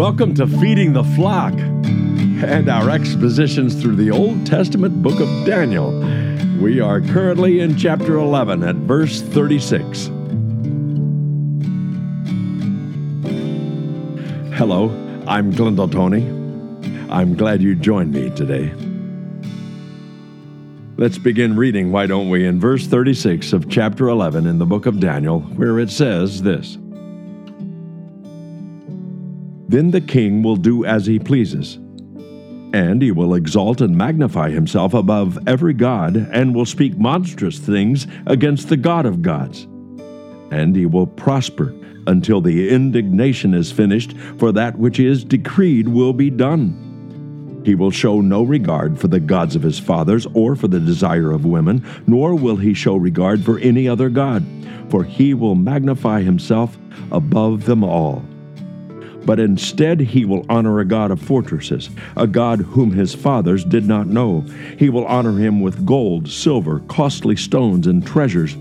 Welcome to Feeding the Flock and our expositions through the Old Testament book of Daniel. We are currently in chapter 11 at verse 36. Hello, I'm Glendale Tony. I'm glad you joined me today. Let's begin reading, why don't we, in verse 36 of chapter 11 in the book of Daniel, where it says this Then the king will do as he pleases, and he will exalt and magnify himself above every god, and will speak monstrous things against the God of gods. And he will prosper until the indignation is finished, for that which is decreed will be done. He will show no regard for the gods of his fathers or for the desire of women, nor will he show regard for any other God, for he will magnify himself above them all. But instead, he will honor a God of fortresses, a God whom his fathers did not know. He will honor him with gold, silver, costly stones, and treasures.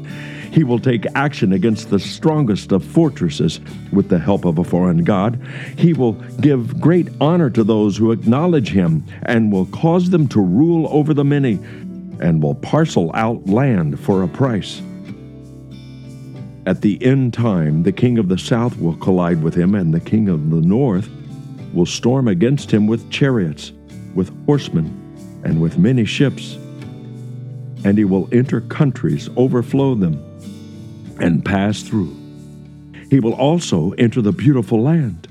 He will take action against the strongest of fortresses with the help of a foreign god. He will give great honor to those who acknowledge him and will cause them to rule over the many and will parcel out land for a price. At the end time, the king of the south will collide with him, and the king of the north will storm against him with chariots, with horsemen, and with many ships. And he will enter countries, overflow them and pass through. He will also enter the beautiful land.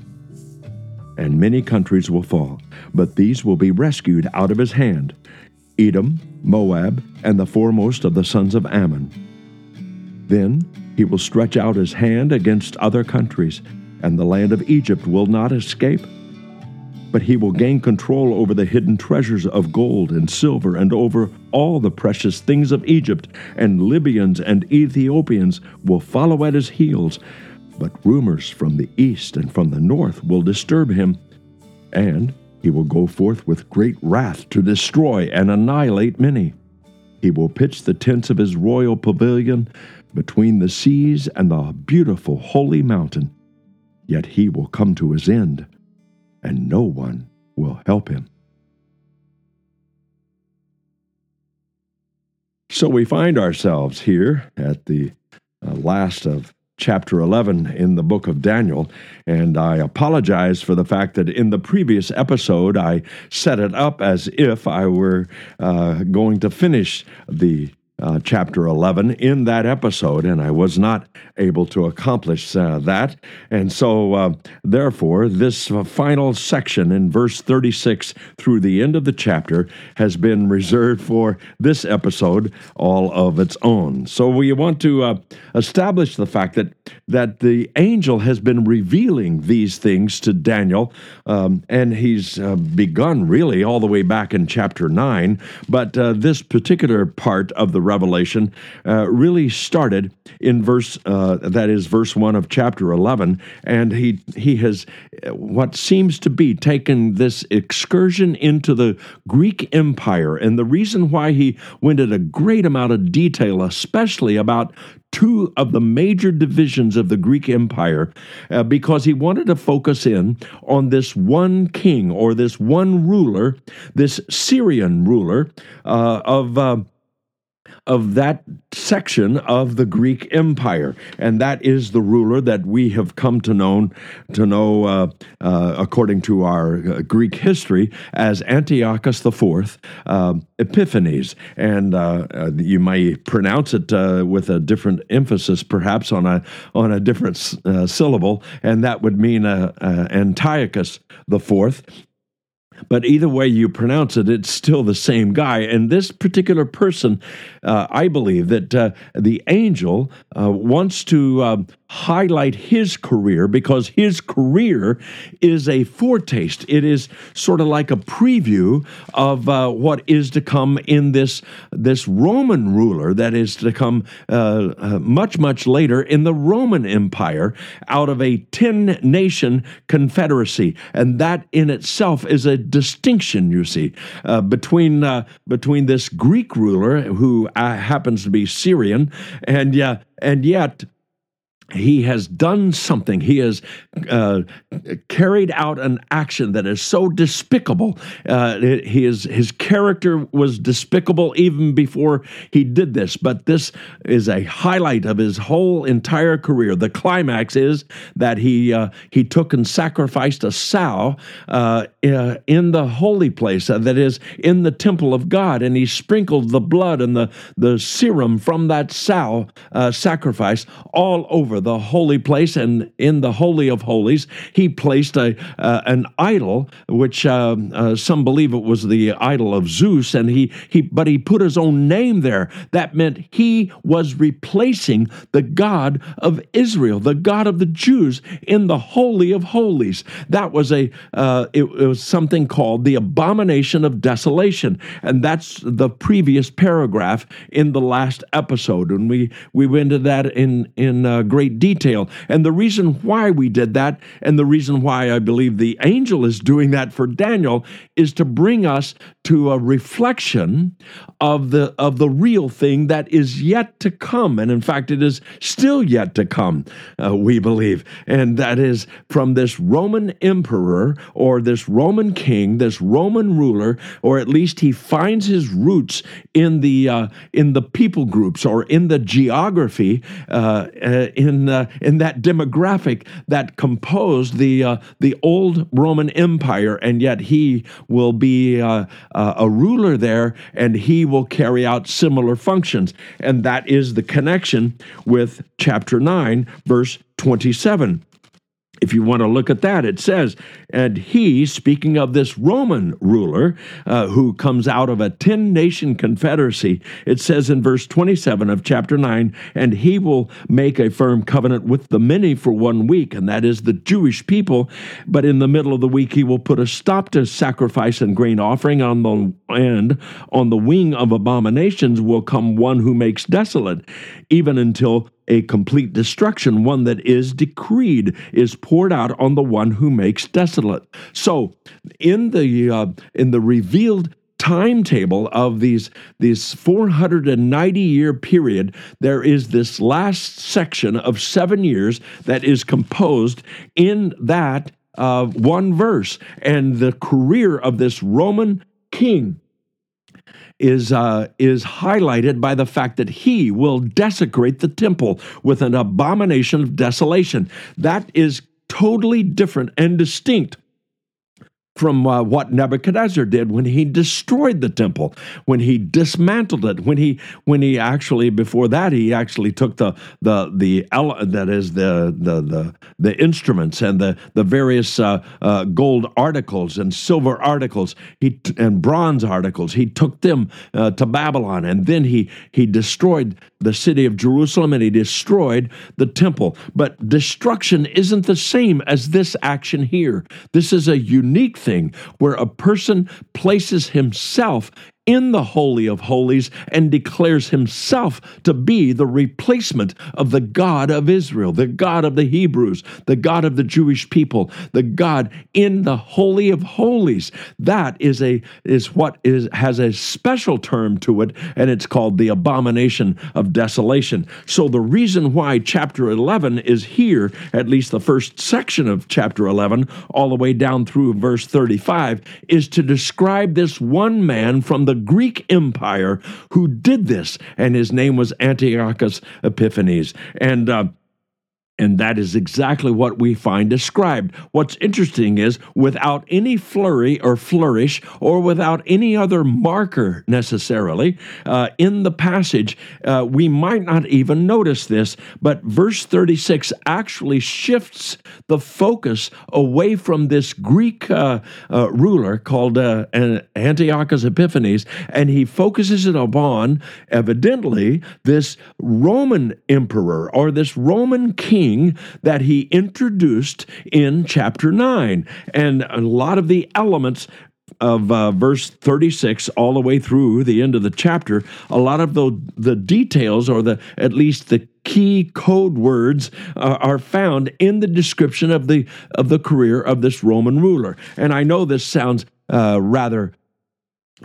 And many countries will fall, but these will be rescued out of his hand Edom, Moab, and the foremost of the sons of Ammon. Then he will stretch out his hand against other countries, and the land of Egypt will not escape but he will gain control over the hidden treasures of gold and silver and over all the precious things of Egypt, and Libyans and Ethiopians will follow at his heels. But rumors from the east and from the north will disturb him, and he will go forth with great wrath to destroy and annihilate many. He will pitch the tents of his royal pavilion between the seas and the beautiful holy mountain. Yet he will come to his end and no one will help him. So we find ourselves here at the uh, last of chapter 11 in the book of Daniel. And I apologize for the fact that in the previous episode I set it up as if I were uh, going to finish the uh, chapter 11 in that episode, and I was not able to accomplish uh, that. And so, uh, therefore, this final section in verse 36 through the end of the chapter has been reserved for this episode all of its own. So, we want to uh, establish the fact that, that the angel has been revealing these things to Daniel, um, and he's uh, begun really all the way back in chapter 9. But this particular part of the Revelation uh, really started in verse uh, that is verse one of chapter eleven, and he he has uh, what seems to be taken this excursion into the Greek Empire, and the reason why he went into a great amount of detail, especially about two of the major divisions of the Greek Empire uh, because he wanted to focus in on this one king or this one ruler, this Syrian ruler uh, of. Uh, of that section of the Greek Empire, and that is the ruler that we have come to know to know uh, uh, according to our uh, Greek history as Antiochus IV uh, Epiphanes, and uh, uh, you may pronounce it with a different emphasis, perhaps on a on a different syllable, and that would mean Antiochus IV. But either way you pronounce it, it's still the same guy. And this particular person, uh, I believe that uh, the angel uh, wants to um, highlight his career because his career is a foretaste. It is sort of like a preview of uh, what is to come in this, this Roman ruler that is to come uh, uh, much, much later in the Roman Empire out of a 10 nation confederacy. And that in itself is a distinction, you see, uh, between, uh, between this Greek ruler who uh, happens to be Syrian and, yeah, and yet he has done something. He has uh, carried out an action that is so despicable. Uh, his his character was despicable even before he did this. But this is a highlight of his whole entire career. The climax is that he uh, he took and sacrificed a sow uh, in the holy place, uh, that is in the temple of God, and he sprinkled the blood and the the serum from that sow uh, sacrifice all over the holy place, and in the holy of holies, he placed a uh, an idol, which uh, uh, some believe it was the idol of Zeus, and he he but he put his own name there. That meant he was replacing the God of Israel, the God of the Jews, in the holy of holies. That was a uh, it, it was something called the abomination of desolation, and that's the previous paragraph in the last episode, and we we went into that in in uh, great great detail. And the reason why we did that, and the reason why I believe the angel is doing that for Daniel, is to bring us to a reflection of the of the real thing that is yet to come. And in fact, it is still yet to come, uh, we believe. And that is from this Roman emperor or this Roman king, this Roman ruler, or at least he finds his roots in the uh, in the people groups or in the geography uh, uh in in uh, in that demographic that composed the uh, the old Roman Empire, and yet he will be a ruler there, and he will carry out similar functions, and that is the connection with chapter nine, verse twenty seven if you want to look at that, it says, and he, speaking of this Roman ruler uh, who comes out of a 10 nation confederacy, it says in verse 27 of chapter 9, and he will make a firm covenant with the many for one week, and that is the Jewish people. But in the middle of the week, he will put a stop to sacrifice and grain offering on the end. On the wing of abominations will come one who makes desolate, even until a complete destruction, one that is decreed, is poured out on the one who makes desolate. So, in the uh, in the revealed timetable of these these 490 year period there is this last section of 7 years that is composed in that uh, one verse and the career of this Roman king is uh, is highlighted by the fact that he will desecrate the temple with an abomination of desolation. That is totally different and distinct from uh, what Nebuchadnezzar did when he destroyed the temple, when he dismantled it, when he when he actually before that he actually took the the the that is the the the, the instruments and the the various uh, uh, gold articles and silver articles. He and bronze articles. He took them uh, to Babylon and then he he destroyed the city of Jerusalem and he destroyed the temple. But destruction isn't the same as this action here. This is a unique thing where a person places himself in the Holy of Holies and declares himself to be the replacement of the God of Israel, the God of the Hebrews, the God of the Jewish people, the God in the Holy of Holies. That is a is what is has a special term to it, and it's called the abomination of desolation. So the reason why chapter 11 is here, at least the first section of chapter 11, all the way down through verse 35, is to describe this one man from the Greek Empire who did this, and his name was Antiochus Epiphanes. And uh, and that is exactly what we find described. What's interesting is without any flurry or flourish, or without any other marker necessarily uh, in the passage, uh, we might not even notice this, but verse 36 actually shifts the focus away from this Greek uh, uh ruler called uh, Antiochus Epiphanes, and he focuses it upon, evidently, this Roman emperor or this Roman king that he introduced in chapter 9. And a lot of the elements of uh, verse 36 all the way through the end of the chapter, a lot of the, the details, or the at least the key code words, uh, are found in the description of the of the career of this Roman ruler. And I know this sounds uh, rather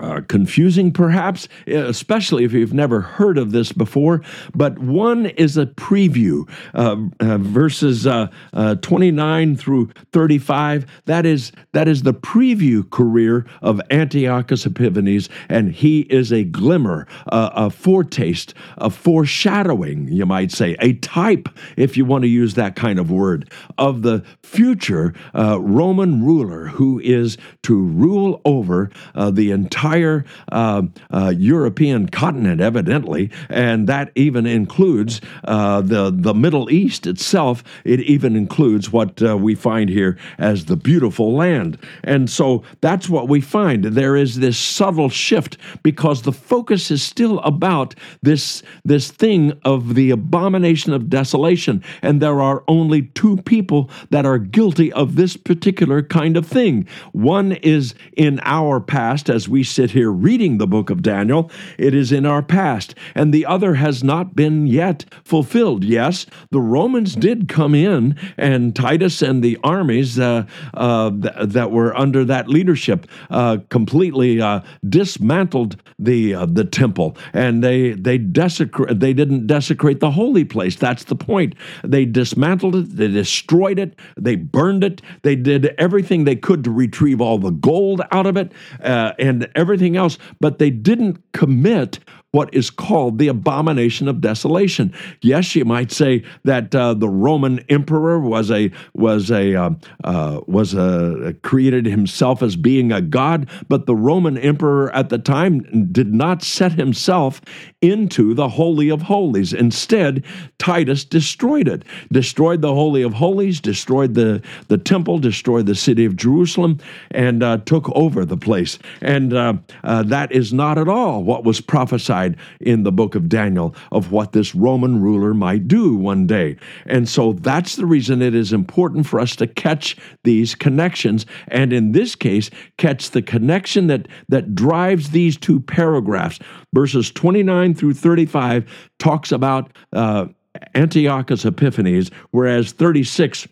uh, confusing, perhaps, especially if you've never heard of this before. But one is a preview, uh, uh, verses uh, uh, 29 through 35. That is that is the preview career of Antiochus Epiphanes, and he is a glimmer, a foretaste, a foreshadowing, you might say, a type, if you want to use that kind of word, of the future uh, Roman ruler who is to rule over the entire entire uh, uh, European continent, evidently, and that even includes uh, the the Middle East itself. It even includes what uh, we find here as the beautiful land, and so that's what we find. There is this subtle shift because the focus is still about this this thing of the abomination of desolation, and there are only two people that are guilty of this particular kind of thing. One is in our past, as we sit here reading the book of Daniel, it is in our past, and the other has not been yet fulfilled. Yes, the Romans did come in, and Titus and the armies uh, uh, th- that were under that leadership uh, completely uh, dismantled the uh, the temple, and they they desecrate they didn't desecrate the holy place. That's the point. They dismantled it, they destroyed it, they burned it, they did everything they could to retrieve all the gold out of it, uh, and everything else, but they didn't commit what is called the abomination of desolation. Yes, you might say that uh, the Roman emperor was a was a uh, uh, was a created himself as being a god, but the Roman emperor at the time did not set himself into the holy of holies. Instead, Titus destroyed it, destroyed the holy of holies, destroyed the the temple, destroyed the city of Jerusalem, and uh, took over the place. And uh, uh, that is not at all what was prophesied prophesied in the book of Daniel of what this Roman ruler might do one day. And so that's the reason it is important for us to catch these connections. And in this case, catch the connection that, that drives these two paragraphs. Verses 29 through 35 talks about uh, Antiochus Epiphanes, whereas 36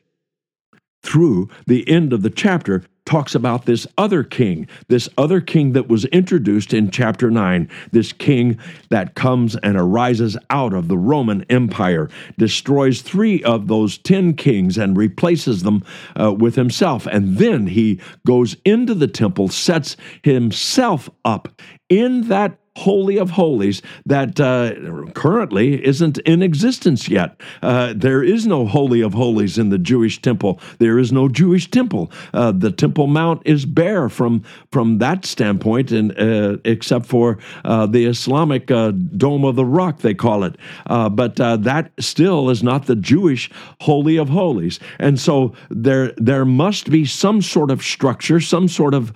through the end of the chapter talks about this other king, this other king that was introduced in chapter 9, this king that comes and arises out of the Roman Empire, destroys three of those 10 kings and replaces them uh, with himself. And then he goes into the temple, sets himself up in that Holy of Holies that uh, currently isn't in existence yet. Uh, there is no Holy of Holies in the Jewish temple. There is no Jewish temple. Uh, the Temple Mount is bare from from that standpoint, and uh, except for uh, the Islamic uh, Dome of the Rock, they call it. but that still is not the Jewish Holy of Holies. And so there there must be some sort of structure, some sort of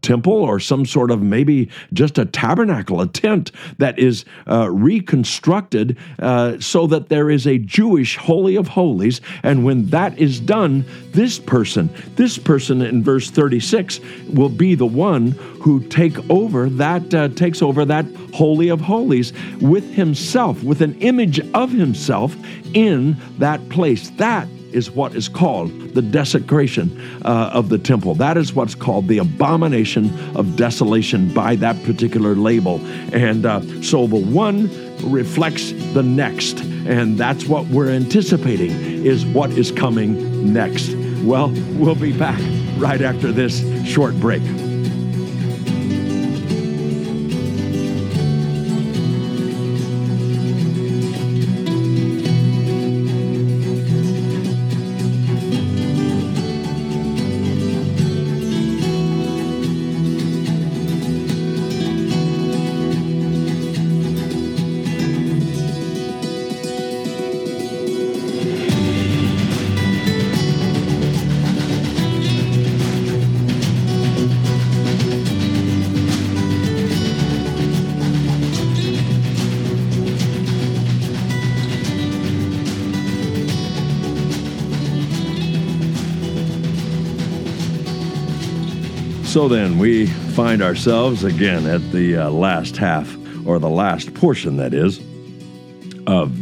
temple, or some sort of maybe just a tabernacle, a tent that is uh, reconstructed uh, so that there is a Jewish Holy of Holies. And when that is done, this person, this person in verse 36, will be the one who take over that uh, takes over that holy of holies with himself with an image of himself in that place that is what is called the desecration uh, of the temple. That is what's called the abomination of desolation by that particular label. And uh, so the one reflects the next. And that's what we're anticipating is what is coming next. Well, we'll be back right after this short break. So then, we find ourselves again at the uh, last half, or the last portion, that is,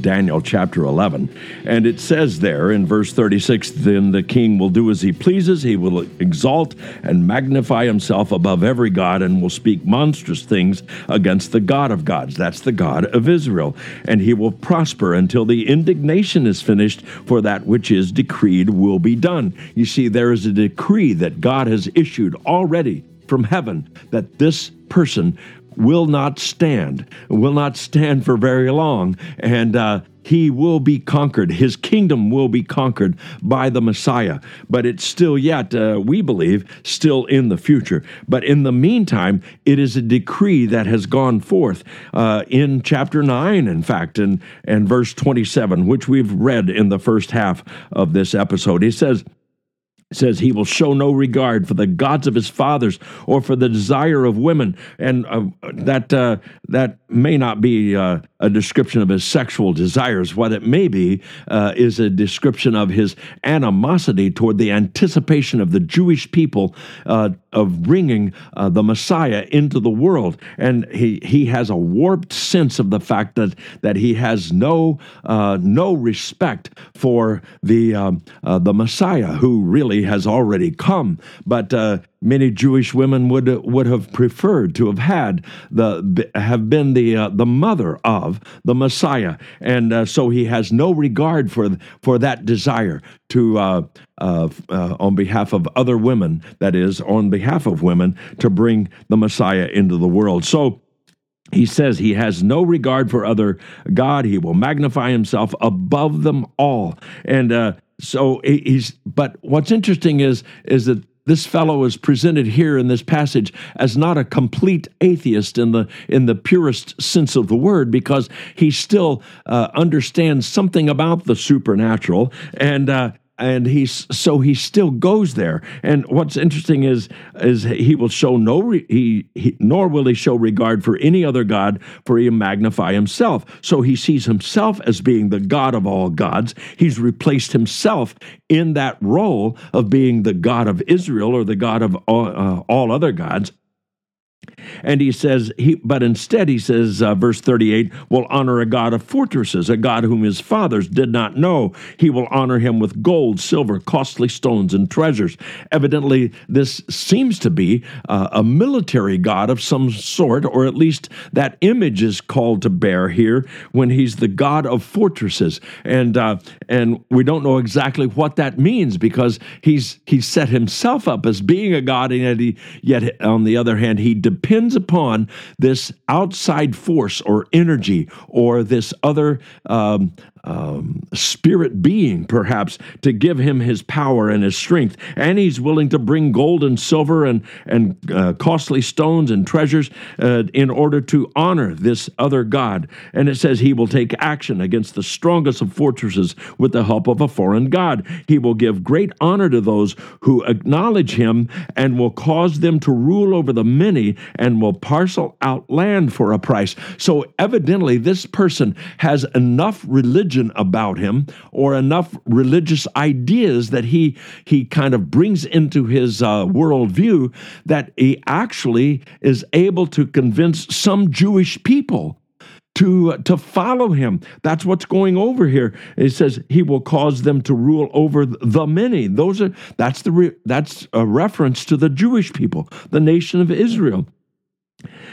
Daniel chapter 11. And it says there in verse 36 Then the king will do as he pleases, he will exalt and magnify himself above every God, and will speak monstrous things against the God of gods. That's the God of Israel. And he will prosper until the indignation is finished, for that which is decreed will be done. You see, there is a decree that God has issued already from heaven that this person will not stand, will not stand for very long, and uh, he will be conquered. His kingdom will be conquered by the Messiah. But it's still yet, uh, we believe, still in the future. But in the meantime, it is a decree that has gone forth uh, in chapter 9, in fact, and, and verse 27, which we've read in the first half of this episode. He says, says he will show no regard for the gods of his fathers or for the desire of women. And uh, that uh, that may not be uh, a description of his sexual desires. What it may be uh, is a description of his animosity toward the anticipation of the Jewish people uh, of bringing uh, the Messiah into the world. And he he has a warped sense of the fact that that he has no no respect for the um, the Messiah who really has already come, but uh, many Jewish women would would have preferred to have had the have been the uh, the mother of the Messiah, and uh, so he has no regard for for that desire to uh, uh, uh, on behalf of other women, that is, on behalf of women, to bring the Messiah into the world. So he says he has no regard for other God. He will magnify himself above them all. And uh, so he's but what's interesting is is that this fellow is presented here in this passage as not a complete atheist in the in the purest sense of the word because he still uh, understands something about the supernatural and uh, and he's so he still goes there. And what's interesting is is he will show no re, he, he nor will he show regard for any other god, for he magnify himself. So he sees himself as being the God of all gods. He's replaced himself in that role of being the God of Israel or the God of all, uh, all other gods. And he says, he, but instead, he says, uh, verse 38, will honor a God of fortresses, a God whom his fathers did not know. He will honor him with gold, silver, costly stones, and treasures. Evidently, this seems to be uh, a military God of some sort, or at least that image is called to bear here when he's the God of fortresses. And, uh, and we don't know exactly what that means because he's, he's set himself up as being a God, and yet, he, yet on the other hand, he depends upon this outside force or energy or this other um, um, spirit being, perhaps, to give him his power and his strength. And he's willing to bring gold and silver and, and uh, costly stones and treasures uh, in order to honor this other God. And it says he will take action against the strongest of fortresses with the help of a foreign God. He will give great honor to those who acknowledge him and will cause them to rule over the many and will parcel out land for a price. So, evidently, this person has enough religion religion about him or enough religious ideas that he he kind of brings into his uh, worldview that he actually is able to convince some Jewish people to to follow him. That's what's going over here. It says he will cause them to rule over the many. Those are that's the re, that's a reference to the Jewish people, the nation of Israel.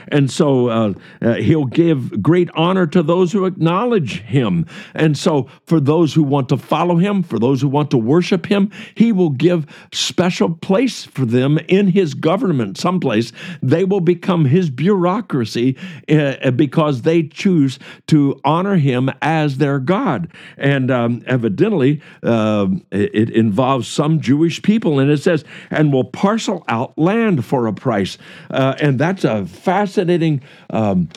And so uh, uh, he'll give great honor to those who acknowledge him. And so for those who want to follow him, for those who want to worship him, he will give special place for them in his government someplace. They will become his bureaucracy uh, because they choose to honor him as their God. And um, evidently, uh, it involves some Jewish people. And it says, and will parcel out land for a price. Uh, and that's a fascinating um,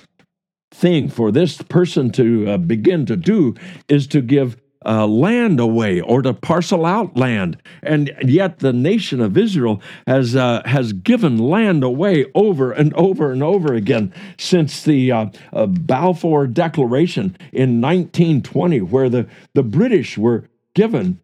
thing for this person to uh, begin to do is to give uh, land away or to parcel out land. And yet the nation of Israel has, uh, has given land away over and over and over again since the uh, uh Balfour Declaration in 1920, where the, the British were given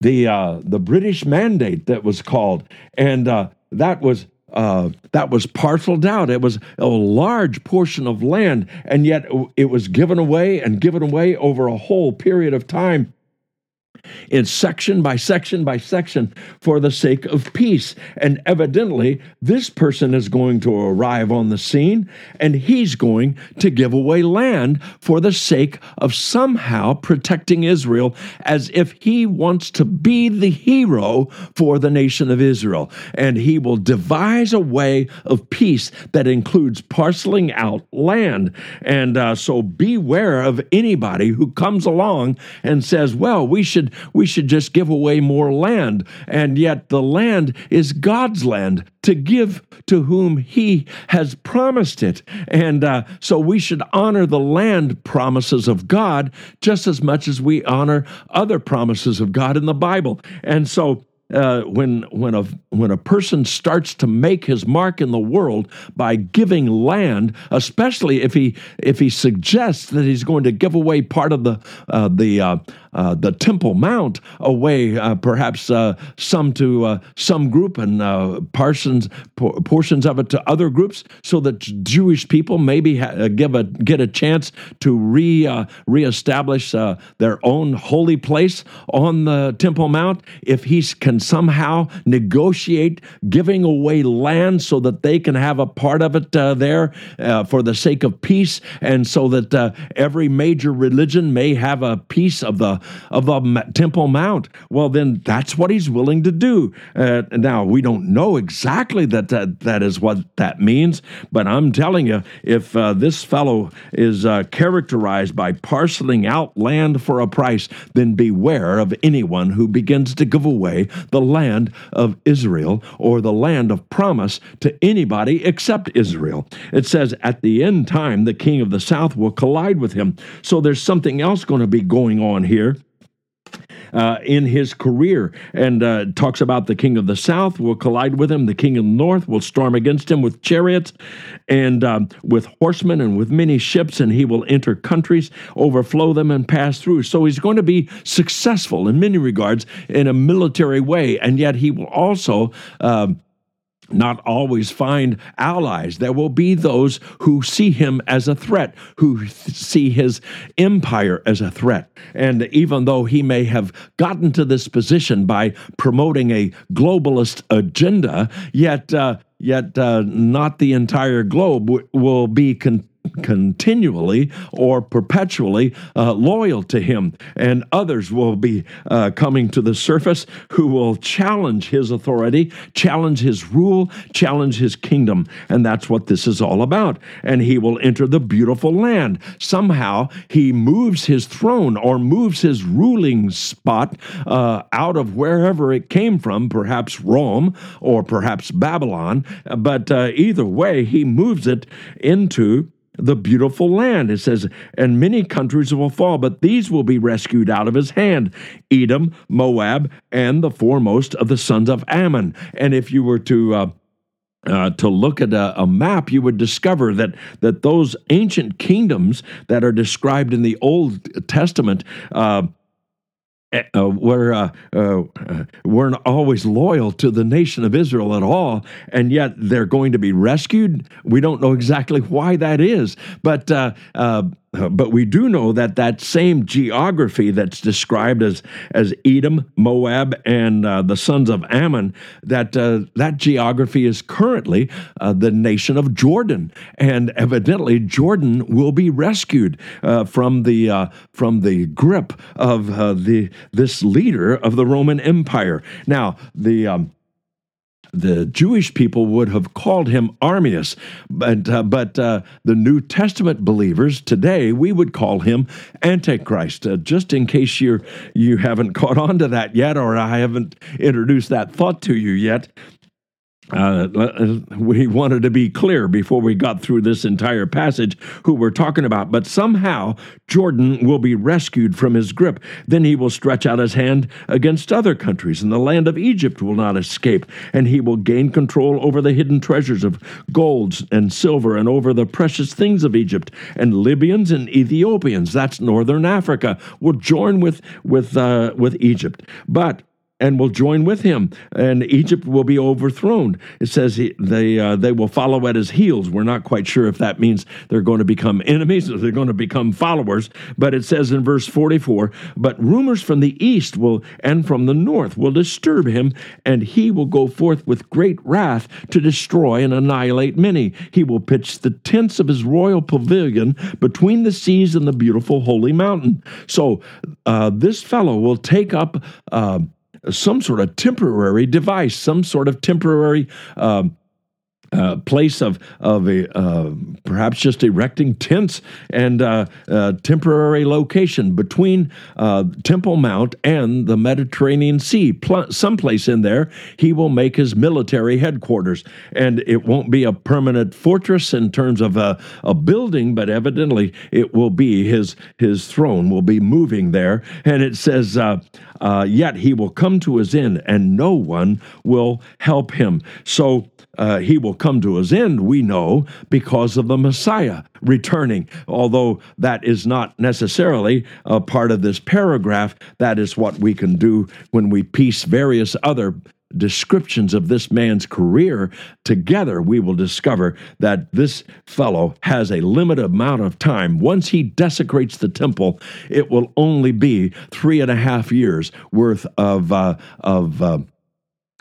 the, uh, the British Mandate that was called. And uh, that was uh, that was parceled out. It was a large portion of land, and yet it was given away and given away over a whole period of time in section by section by section for the sake of peace. And evidently, this person is going to arrive on the scene and he's going to give away land for the sake of somehow protecting Israel as if he wants to be the hero for the nation of Israel. And he will devise a way of peace that includes parceling out land. And uh, so beware of anybody who comes along and says, well, we should we should just give away more land. And yet the land is God's land to give to whom He has promised it. And uh, so we should honor the land promises of God just as much as we honor other promises of God in the Bible. And so uh, when when a when a person starts to make his mark in the world by giving land, especially if he if he suggests that he's going to give away part of the uh, the uh, uh, the Temple Mount away, uh, perhaps uh, some to uh, some group and uh, portions portions of it to other groups, so that Jewish people maybe ha- give a get a chance to re reestablish their own holy place on the Temple Mount. If he can somehow negotiate giving away land so that they can have a part of it there for the sake of peace, and so that every major religion may have a piece of the of the Temple Mount. Well, then that's what he's willing to do. Uh, now we don't know exactly that, that that is what that means, but I'm telling you, if uh, this fellow is uh, characterized by parceling out land for a price, then beware of anyone who begins to give away the land of Israel or the land of promise to anybody except Israel. It says at the end time, the king of the south will collide with him. So there's something else going to be going on here uh, in his career and uh, talks about the king of the south will collide with him, the king of the north will storm against him with chariots and um, with horsemen and with many ships, and he will enter countries, overflow them, and pass through. So he's going to be successful in many regards in a military way, and yet he will also. Uh, not always find allies. There will be those who see him as a threat, who see his empire as a threat. And even though he may have gotten to this position by promoting a globalist agenda, yet uh, yet uh, not the entire globe w- will be con- continually or perpetually uh, loyal to him. And others will be uh, coming to the surface who will challenge his authority, challenge his rule, challenge his kingdom. And that's what this is all about. And he will enter the beautiful land. Somehow he moves his throne or moves his ruling spot uh, out of wherever it came from, perhaps Rome or perhaps Babylon. But uh, either way, he moves it into the beautiful land. It says, and many countries will fall, but these will be rescued out of his hand Edom, Moab, and the foremost of the sons of Ammon. And if you were to uh, uh, to look at a, a, map, you would discover that that those ancient kingdoms that are described in the Old Testament uh, uh, were uh, uh, weren't always loyal to the nation of Israel at all, and yet they're going to be rescued. We don't know exactly why that is, but uh, uh, uh, but we do know that that same geography that's described as as Edom, Moab, and uh, the sons of Ammon, that uh, that geography is currently uh, the nation of Jordan, and evidently Jordan will be rescued uh, from the uh, from the grip of the this leader of the Roman Empire. Now the um, the Jewish people would have called him Armilus, but uh, but uh, the New Testament believers today we would call him Antichrist. Uh, just in case you you haven't caught on to that yet, or I haven't introduced that thought to you yet, uh, we wanted to be clear before we got through this entire passage who we're talking about. But somehow Jordan will be rescued from his grip. Then he will stretch out his hand against other countries, and the land of Egypt will not escape. And he will gain control over the hidden treasures of gold and silver, and over the precious things of Egypt. And Libyans and Ethiopians, that's northern Africa, will join with with uh, with Egypt. But and will join with him, and Egypt will be overthrown. It says he, they uh, they will follow at his heels. We're not quite sure if that means they're going to become enemies or they're going to become followers, but it says in verse 44, but rumors from the east will and from the north will disturb him, and he will go forth with great wrath to destroy and annihilate many. He will pitch the tents of his royal pavilion between the seas and the beautiful holy mountain. So uh, this fellow will take up. Uh, some sort of temporary device, some sort of temporary um, uh, place of of a uh, perhaps just erecting tents and uh, uh temporary location between uh, Temple Mount and the Mediterranean Sea. Pl- someplace in there, he will make his military headquarters, and it won't be a permanent fortress in terms of a, a building, but evidently it will be his his throne will be moving there. And it says, uh, "Yet he will come to his end, and no one will help him." So he will come to his end, we know, because of the Messiah returning. Although that is not necessarily a part of this paragraph, that is what we can do when we piece various other descriptions of this man's career together, we will discover that this fellow has a limited amount of time. Once he desecrates the temple, it will only be three and a half years worth of uh, of uh,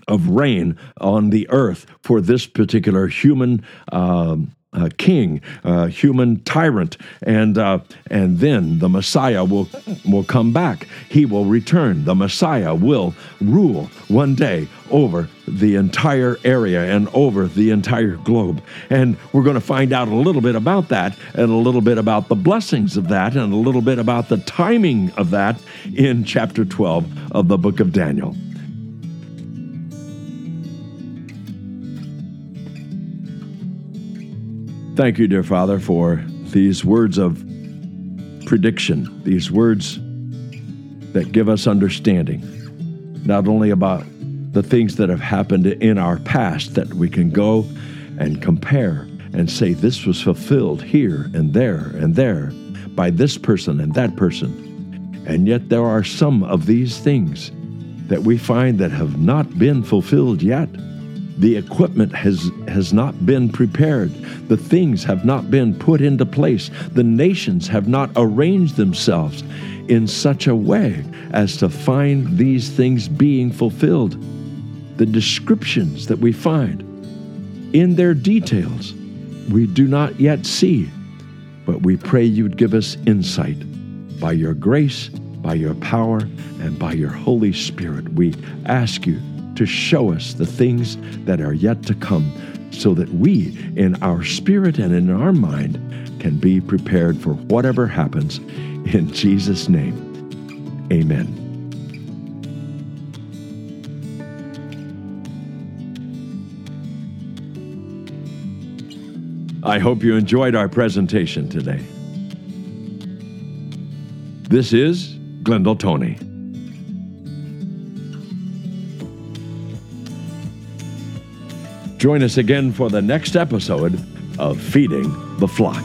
of reign on the earth for this particular human um, uh, king, uh, human tyrant, and uh, and then the Messiah will will come back. He will return. The Messiah will rule one day over the entire area and over the entire globe. And we're going to find out a little bit about that, and a little bit about the blessings of that, and a little bit about the timing of that in chapter 12 of the book of Daniel. Thank you, dear Father, for these words of prediction, these words that give us understanding, not only about the things that have happened in our past, that we can go and compare and say, this was fulfilled here and there and there by this person and that person. And yet, there are some of these things that we find that have not been fulfilled yet. The equipment has, has not been prepared. The things have not been put into place. The nations have not arranged themselves in such a way as to find these things being fulfilled. The descriptions that we find in their details, we do not yet see, but we pray you'd give us insight by your grace, by your power, and by your Holy Spirit. We ask you to show us the things that are yet to come so that we, in our spirit and in our mind, can be prepared for whatever happens. In Jesus' name, amen. I hope you enjoyed our presentation today. This is Glendale Tony. Join us again for the next episode of Feeding the Flock.